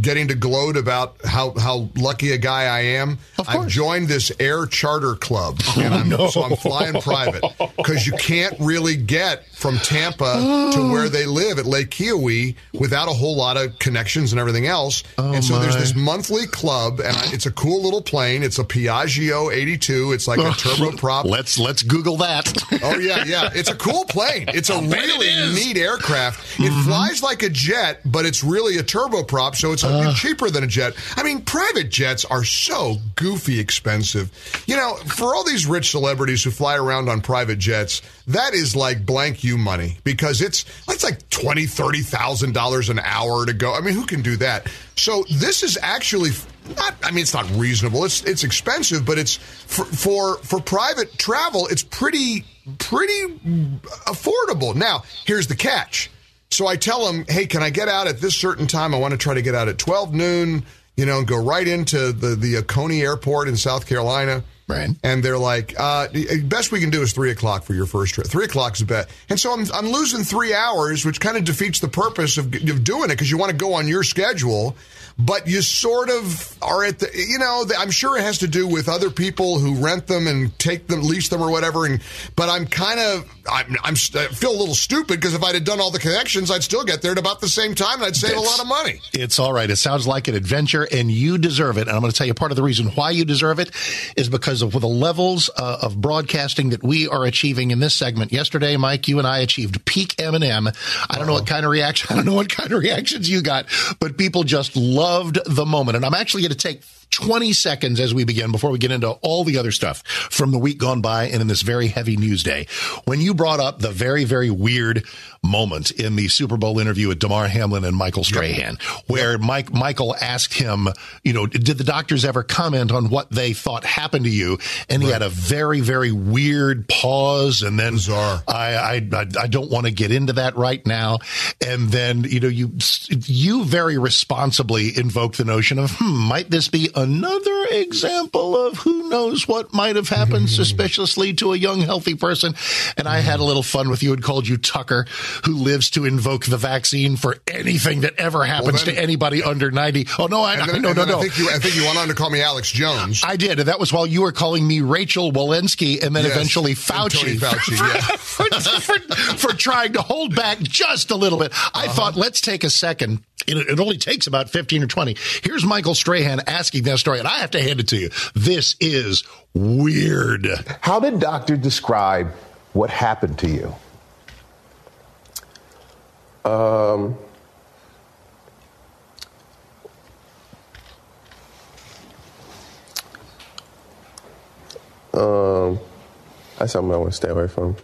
getting to gloat about how, how lucky a guy I am. I've joined this air charter club, and I'm, oh, no. so I'm flying private because you can't really get from Tampa to where they live at Lake Keowee without a whole lot of connections and everything else. and so there's this monthly club, and it's a cool little plane. It's a Piaggio 82. It's like a turboprop. Let's let's Google that. Oh yeah, yeah. It's a cool plane. It's a really it neat aircraft. It flies like a jet, but it's really a turboprop, so it's Uh. cheaper than a jet. I mean, private jets are so goofy expensive. You know, for all these rich celebrities who fly around on private jets, that is like blank you money because it's that's like twenty, thirty thousand dollars an hour to go. I mean, who can do that? So this is actually not. I mean, it's not reasonable. It's it's expensive, but it's for for, for private travel. It's pretty pretty affordable. Now, here's the catch. So I tell them, hey, can I get out at this certain time? I want to try to get out at 12 noon, you know, and go right into the, the Oconee Airport in South Carolina. Right. And they're like, uh, the best we can do is 3 o'clock for your first trip. 3 o'clock is a bet. And so I'm, I'm losing three hours, which kind of defeats the purpose of, of doing it because you want to go on your schedule. But you sort of are at the, you know, the, I'm sure it has to do with other people who rent them and take them, lease them or whatever. And but I'm kind of, I'm, I'm I feel a little stupid because if I'd have done all the connections, I'd still get there at about the same time and I'd save a lot of money. It's all right. It sounds like an adventure, and you deserve it. And I'm going to tell you part of the reason why you deserve it is because of the levels uh, of broadcasting that we are achieving in this segment. Yesterday, Mike, you and I achieved peak M&M. I don't know what kind of reaction. I don't know what kind of reactions you got, but people just loved the moment. And I'm actually going to take 20 seconds as we begin before we get into all the other stuff from the week gone by and in this very heavy news day. When you brought up the very, very weird moment in the Super Bowl interview with Damar Hamlin and Michael Strahan, where Mike, Michael asked him, you know, did the doctors ever comment on what they thought happened to you? And he had a very, very weird pause. And then I, I, I, I don't want to get into that right now. And then, you know, you, you very responsibly invoked the notion of, hmm, might this be another example of who knows what might have happened suspiciously to a young, healthy person. And I had a little fun with you and called you Tucker, who lives to invoke the vaccine for anything that ever happens then- to anybody under 90. Oh, no, I, then- no, no, no. I think you, I think you went on to call me Alex Jones. I did, and that was while you were calling me Rachel Walensky and then Yes, eventually Fauci, Fauci, yeah. for, for, for trying to hold back just a little bit. I Uh-huh. thought, let's take a second. It, only takes about 15 or 20. Here's Michael Strahan asking that story, and I have to hand it to you. This is weird. How did doctor describe what happened to you? Um, um, that's something I want to stay away from.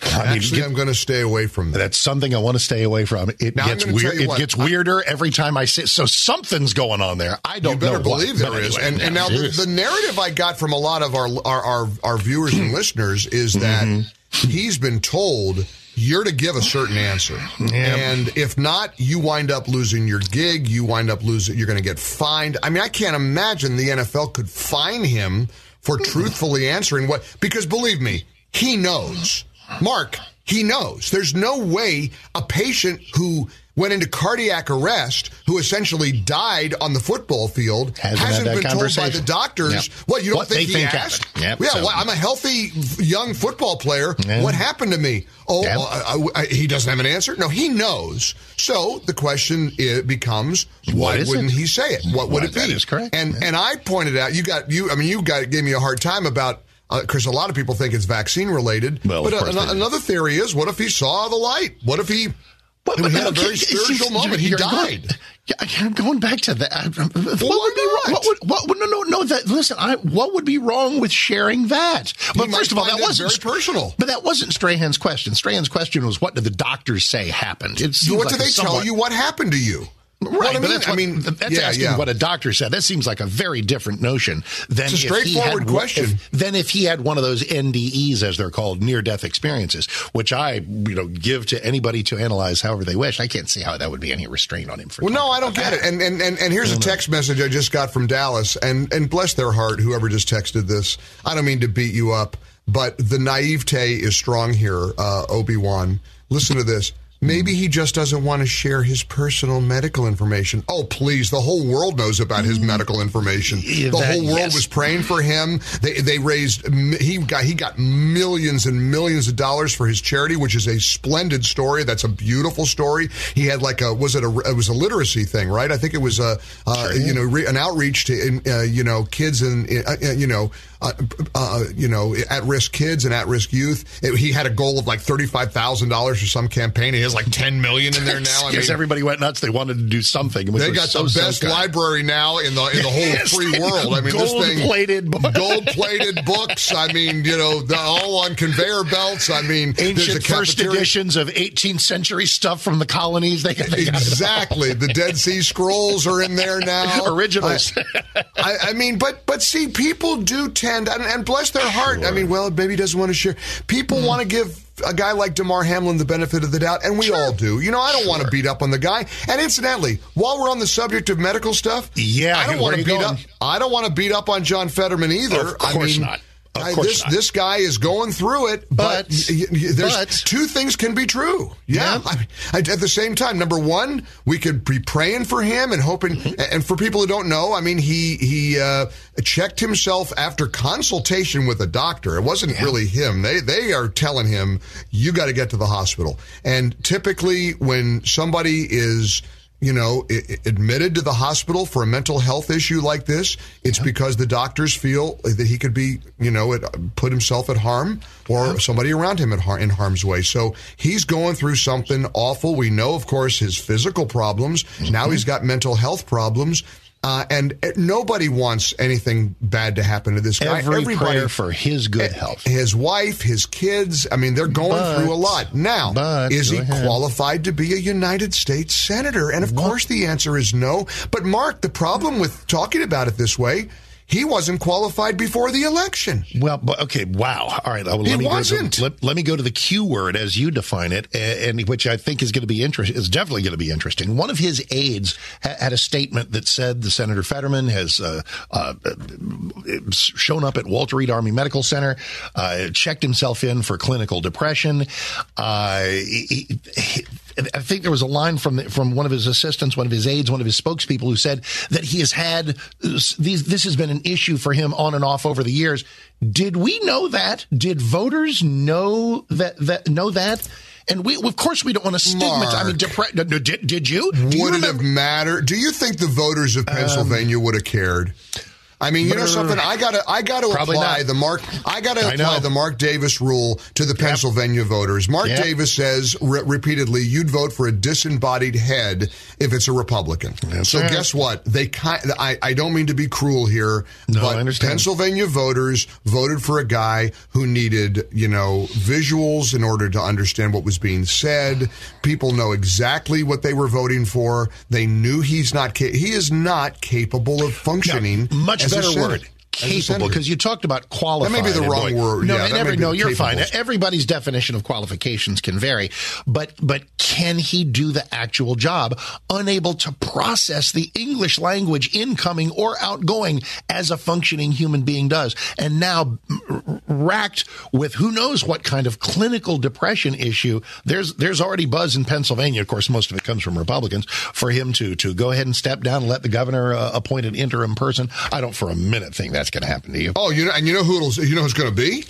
I mean, Actually, I'm going to stay away from that. That's something I want to stay away from. It Now, gets weird. It what, gets I- weirder every time I say. So something's going on there. I don't you better know. what. believe there But is. anyway, And, and now the, the narrative I got from a lot of our our our, our viewers and listeners is that Mm-hmm. he's been told you're to give a certain answer, and if not, you wind up losing your gig. You wind up losing. You're going to get fined. I mean, I can't imagine the NFL could fine him for truthfully answering what. Because believe me, he knows. Mark, he knows. There's no way a patient who went into cardiac arrest, who essentially died on the football field, Hasn't hasn't been told by the doctors. Yep. What you don't What think they he think asked? Yep, yeah, so- well, I'm a healthy young football player. Yeah. What happened to me? Oh, Yep. uh, I- I- he doesn't have an answer. No, he knows. So the question i becomes, why wouldn't it? he say it? What would Right, it be? that is correct. And and I pointed out, you got you. I mean, you got gave me a hard time about. Because a lot of people think it's vaccine related, Well, but course uh, they another theory is: what if he saw the light? What if he But, he but, had a very spiritual moment? He died. Going, yeah, I'm going back to that. What would be wrong? What would, what would, no, no, no. That listen. I, what would be wrong with sharing that? But first of all, that wasn't very personal. But that wasn't Strahan's question. Strahan's question was, "What did the doctors say happened?" It what like do a they tell you? What happened to you? Right, What I but mean, that's I mean, that's yeah, asking yeah. what a doctor said. That seems like a very different notion than It's a straightforward had question. if- than if he had one of those NDEs, as they're called, near-death experiences, which I, you know, give to anybody to analyze however they wish. I can't see how that would be any restraint on him for. Well, no, I don't get it. And and and, and here's a text message I just got from Dallas, and and bless their heart, whoever just texted this. I don't mean to beat you up, but the naivete is strong here, uh, Obi Wan. Listen to this. Maybe he just doesn't want to share his personal medical information. Oh, please! The whole world knows about his medical information. The that- whole world yes. was praying for him. They they raised he got he got millions and millions of dollars for his charity, which is a splendid story. That's a beautiful story. He had like a was it a it was a literacy thing, right? I think it was a uh, you know re, an outreach to uh, you know kids and uh, uh, you know. Uh, uh, you know, at-risk kids and at-risk youth. It- he had a goal of like thirty-five thousand dollars for some campaign. He has like ten million in there now. I Yes, mean, everybody went nuts. They wanted to do something. they got so, the best kind. library now in the in the whole Yes, free world. I mean, this thing gold-plated books. gold plated books. I mean, you know, the, all on conveyor belts. I mean, Ancient first editions of 18th century stuff from the colonies. They, they got it all. Exactly. The Dead Sea Scrolls are in there now. Originals. I, I, I mean, but but see, people do and, and bless their heart. I mean, well, maybe he doesn't want to share. People hmm. want to give a guy like Damar Hamlin the benefit of the doubt, and we all do. You know, I don't want to beat up on the guy. And incidentally, while we're on the subject of medical stuff, Yeah, I don't want to beat going? up. I don't want to beat up on John Fetterman either. Of course I mean, not. Of I- this not. this guy is going through it, but, But- y- y- there's but- two things can be true. Yeah, Yeah. I I- at the same time, number one, we could be praying for him and hoping. Mm-hmm. And for people who don't know, I mean, he he uh, checked himself after consultation with a doctor. It wasn't really him. They they are telling him you got to get to the hospital. And typically, when somebody is you know, admitted to the hospital for a mental health issue like this, it's because the doctors feel that he could be, you know, it, put himself at harm or somebody around him at har- in harm's way. So he's going through something awful. We know, of course, his physical problems. Mm-hmm. Now he's got mental health problems. Uh, and uh, nobody wants anything bad to happen to this guy. Every Everybody prayer for his good health. his wife, his kids. I mean, they're going But- through a lot. Now, but- is he ahead. qualified to be a United States Senator? And of course, the answer is no. But, Mark, the problem with talking about it this way, he wasn't qualified before the election. Well, but okay, wow. All right, well, He let me wasn't. Go to, let, let me go to the Q word as you define it, a- and which I think is going to be interesting. Is definitely going to be interesting. One of his aides ha- had a statement that said the Senator Fetterman has uh, uh, shown up at Walter Reed Army Medical Center, uh, checked himself in for clinical depression. Uh, he- he- I think there was a line from the, from one of his assistants, one of his aides, one of his spokespeople who said that he has had these. This has been an issue for him on and off over the years. Did we know that? Did voters know that? That know that? And we, of course, we don't want to stigmatize. I mean, depre- did, did you? Do you would it have mattered? Do you think the voters of um, Pennsylvania would have cared? I mean, you know something. I got to. I got to Probably apply not. the Mark. I got to I apply know. the Mark Davis rule to the Pennsylvania voters. Mark Yep. Davis says re- repeatedly, "You'd vote for a disembodied head if it's a Republican." so right. guess what? They kind. I, I don't mean to be cruel here, No, but. Pennsylvania voters voted for a guy who needed, you know, visuals in order to understand what was being said. People know exactly what they were voting for. They knew he's not. Ca- he is not capable of functioning. much better word. Capable, because you talked about qualified. That may be the wrong boy- word. No, Yeah, every, no, you're fine. Everybody's definition of qualifications can vary, but but can he do the actual job? Unable to process the English language, incoming or outgoing, as a functioning human being does, and now r- racked with who knows what kind of clinical depression issue. There's there's already buzz in Pennsylvania. Of course, most of it comes from Republicans. For him to to go ahead and step down and let the governor uh, appoint an interim person, I don't for a minute think that's going to happen to you. Oh, you know, and you know who it'll, you know who's going to be?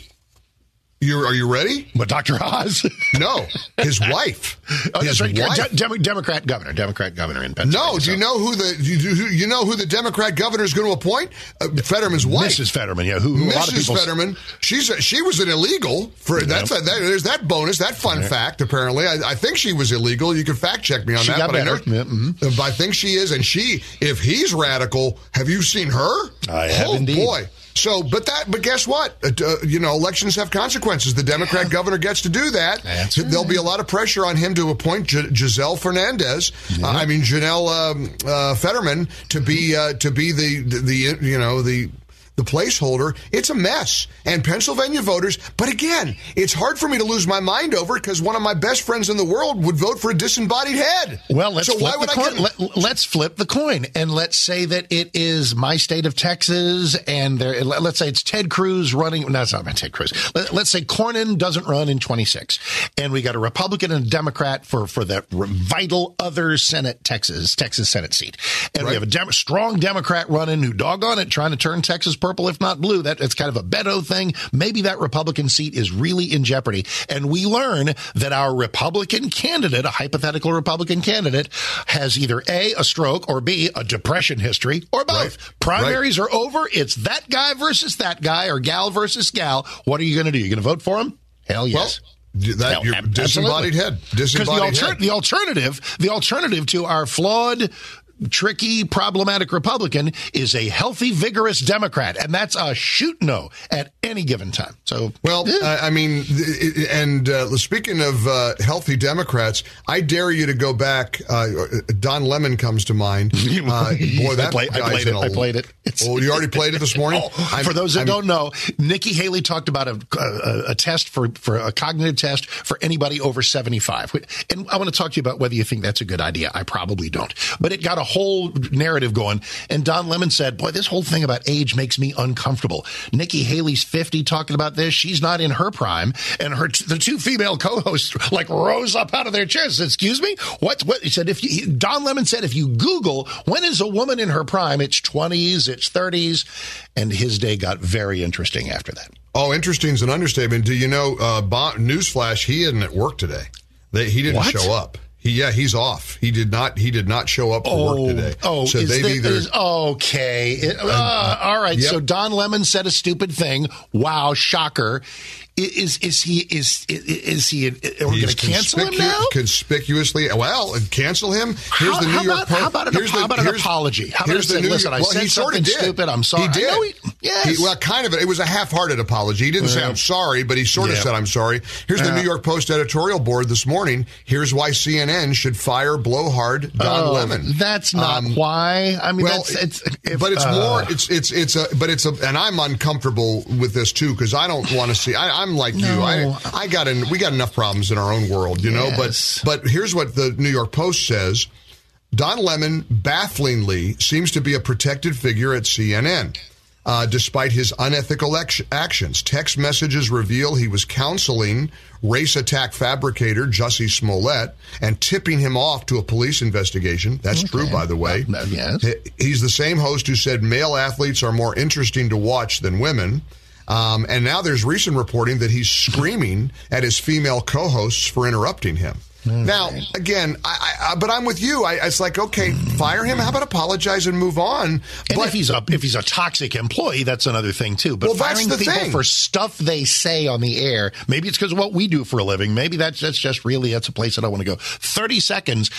You are you ready? But Dr. Oz? No, his wife. Oh, his right. wife. De- Demo- Democrat governor, Democrat governor in Pennsylvania. No, do you know who the you, you- you know who the Democrat governor is going to appoint? Uh, Fetterman's wife, Mrs. Fetterman? Yeah, who, who a lot of Mrs. Fetterman. She's a, she was an illegal for that's a, that, there's that bonus that fun fact. Apparently, I, I think she was illegal. You can fact check me on She that. but I know, mhm. I think she is, and she if he's radical, have you seen her? I have oh, indeed. boy. So, but that, but guess what? Uh, uh, you know, elections have consequences. The Democrat governor gets to do that. That's There'll be a lot of pressure on him to appoint G- Giselle Fernandez. Uh, I mean, Janelle um, uh, Fetterman to be uh, to be the, the the you know the the placeholder. It's a mess. And Pennsylvania voters, but again, it's hard for me to lose my mind over because one of my best friends in the world would vote for a disembodied head. Well, let's so flip the coin. get Let, let's flip the coin and let's say that it is my state of Texas, and there. let- Let's say it's Ted Cruz running. No, it's not Ted Cruz. Let, let's say Cornyn doesn't run in 26, and we got a Republican and a Democrat for for that vital other Senate Texas Texas Senate seat, and we have a dem- strong Democrat running who doggone it trying to turn Texas purple if not blue. That it's kind of a Beto thing. Maybe that Republican seat is really in jeopardy, and we learn that our Republican candidate, a hypothetical Republican candidate, has either A, a stroke, or B, a depression history, or both. Primaries are over. It's that guy versus that guy, or gal versus gal. What are you going to do? You going to vote for him? Hell yes. that Hell, you're ab- disembodied absolutely. head. 'Cause the, alter- head. the alternative, the alternative to our flawed, tricky, problematic Republican is a healthy, vigorous Democrat, and that's a shoot no at any given time. So, Well, I I mean, and uh, speaking of uh, healthy Democrats, I dare you to go back. Uh, Don Lemon comes to mind. Uh, boy, that I, play, I played it. a- I played it. Oh, you already played it this morning. Oh, for those that don't know, Nikki Haley talked about a, a, a test for, for a cognitive test for anybody over 75. And I want to talk to you about whether you think that's a good idea. I probably don't. But it got a whole narrative going. And Don Lemon said, boy, this whole thing about age makes me uncomfortable. Nikki Haley's 50 talking about this. She's not in her prime. And her, the two female co-hosts like rose up out of their chairs. Said, Excuse me? What, what? He said, if you, Don Lemon said, if you Google when is a woman in her prime, it's 20s, it's 30s. And his day got very interesting after that. Oh, interesting is an understatement. Do you know? Uh, Bo- newsflash: He isn't at work today. They, he didn't What? show up. He, yeah, he's off. He did not. He did not show up for work today. Oh, so they've the- either. is- okay. It- uh, all right. yep. So Don Lemon said a stupid thing. Wow, shocker. I- Is is he is is, he? Are we going to cancel him now? conspicuously. Well, and cancel him. Here's How- the New how York about- Post. how about an- here's how about an apology? How here's I say, New "Listen, I well, said he sorta something did. stupid. I'm sorry." He did. he- yes. He- well, kind of. It was a half-hearted apology. He didn't say I'm sorry, but he sort of Yeah. said I'm sorry. Here's the New York Post editorial board this morning. Here's why CNN should fire blowhard Don Oh, Lemon. That's not Um, why. I mean, well, that's it's. If, but it's uh, more. It's it's it's a. But it's a. And I'm uncomfortable with this too because I don't want to see. I, I'm like you. I I got in. We got enough problems in our own world, you know. Yes. But but here's what the New York Post says. Don Lemon bafflingly seems to be a protected figure at CNN. Uh, despite his unethical ex- actions, text messages reveal he was counseling race attack fabricator Jussie Smollett and tipping him off to a police investigation. That's true, by the way. Uh, yes. He's the same host who said male athletes are more interesting to watch than women. Um, and now there's recent reporting that he's screaming at his female co-hosts for interrupting him. Now, again, I, I, but I'm with you. I, it's like, okay, fire him. How about apologize and move on? And but if he's a if he's a toxic employee, that's another thing too. But Well, that's firing the people thing. for stuff they say on the air, maybe it's because of what we do for a living. Maybe that's that's just really that's a place that I want to go. Thirty seconds,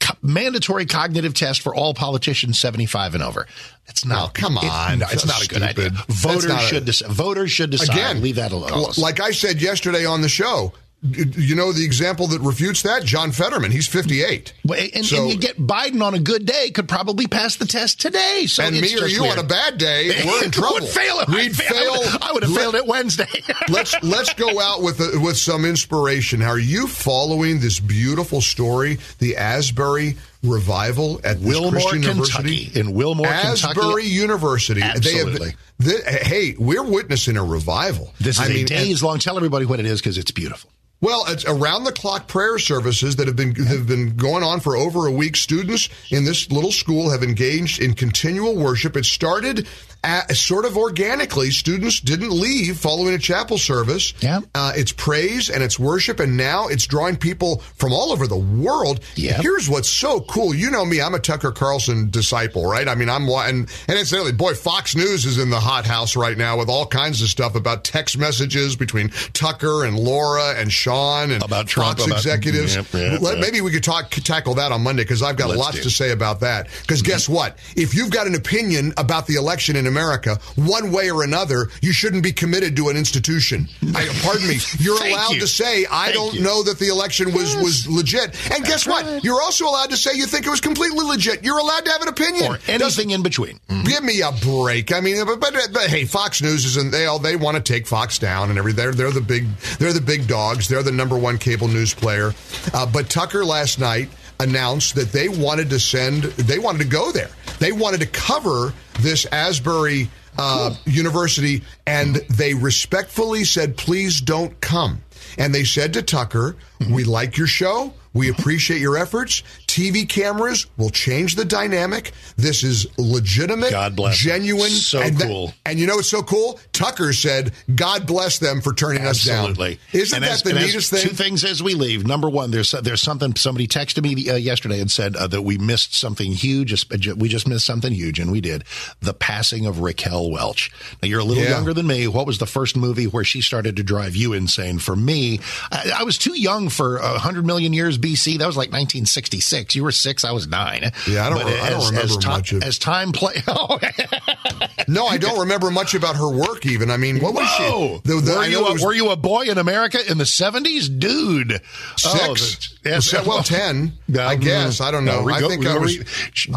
co- mandatory cognitive test for all politicians seventy five and over. It's not. Oh, come it- on. no, it's not a good idea. stupid. Voters a- should decide. Voters should decide. again, leave that alone. Like I said yesterday on the show, you know the example that refutes that? John Fetterman. He's 58. And, So- and you get Biden on a good day could probably pass the test today. So and me or you weird. on a bad day, we're in trouble. would fail it. We'd fail- I would- have failed it Wednesday. let's let's go out with a, with some inspiration. Are you following this beautiful story, the Asbury revival at Wilmore, Christian Kentucky. University? In Wilmore, Asbury Kentucky. University. Absolutely. They have, hey, we're witnessing a revival. This is I a mean, days long. Tell everybody what it is because it's beautiful. Well, it's around the clock prayer services that have been have been going on for over a week. Students in this little school have engaged in continual worship. It started at, sort of organically. Students didn't leave following a chapel service. Yeah. Uh, it's praise and it's worship, and now it's drawing people from all over the world. Yep. Here's what's so cool. You know me. I'm a Tucker Carlson disciple, right? I mean, I'm and and incidentally, boy, Fox News is in the hot house right now with all kinds of stuff about text messages between Tucker and Laura and. Sean and About Trump, Fox about- executives. Yep, yep, Let- yep. Maybe we could talk tackle that on Monday because I've got Let's lots do. to say about that. Because guess what? If you've got an opinion about the election in America, one way or another, you shouldn't be committed to an institution. I, pardon me. You're allowed you. to say I Thank don't you. know that the election was was legit. And guess what? You're also allowed to say you think it was completely legit. You're allowed to have an opinion. Or anything in between. Mm-hmm. Give me a break. I mean, but, but, but hey, Fox News isn't they all they want to take Fox down and everything. They're, they're the big they're the big dogs. They're the number one cable news player. Uh, but Tucker last night announced that they wanted to send they wanted to go there. They wanted to cover this Asbury uh, University, and they respectfully said, "Please don't come." And they said to Tucker, "We like your show." We appreciate your efforts. TV cameras will change the dynamic. This is legitimate, God bless genuine, So and that- cool. and you know what's so cool? Tucker said, "God bless them for turning Absolutely. us down." Absolutely. Isn't And that as- the neatest thing? Two things as we leave. Number one, there's there's something. Somebody texted me uh, yesterday and said uh, that we missed something huge. Uh, We just missed something huge, and we did. The passing of Raquel Welch. Now you're a little Yeah. younger than me. What was the first movie where she started to drive you insane? For me, I, I was too young for a hundred million years BC. That was like 1966. You were six. I was nine. Yeah, I don't But I don't as, remember as time, much of- as time play. Oh, no, I don't remember much about her work. Even I mean, what was Whoa! she? The- the- were, you a, was were you a boy in America in the 70s? Dude. Oh, Six? the- yes, Well, well, 10, I mm-hmm. guess. I don't know. we I go- think I was-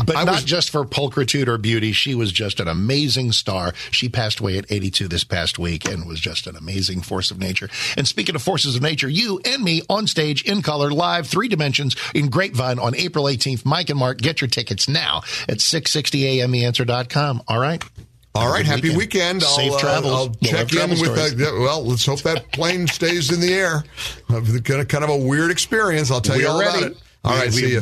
But I not was- just for pulchritude or beauty. She was just an amazing star. She passed away at 82 this past week and was just an amazing force of nature. And speaking of forces of nature, you and me on stage in color, live, three dimensions in Grapevine on April 18th. Mike and Mark, get your tickets now at 660amtheanswer.com. All right? All right, Have a good happy weekend. I'll, Safe uh, travels. I'll We'll check in with. yeah, well, let's hope that plane stays in the air. Kind of, kind of a weird experience. I'll tell you We're all ready. about it. All We- right, we- see you.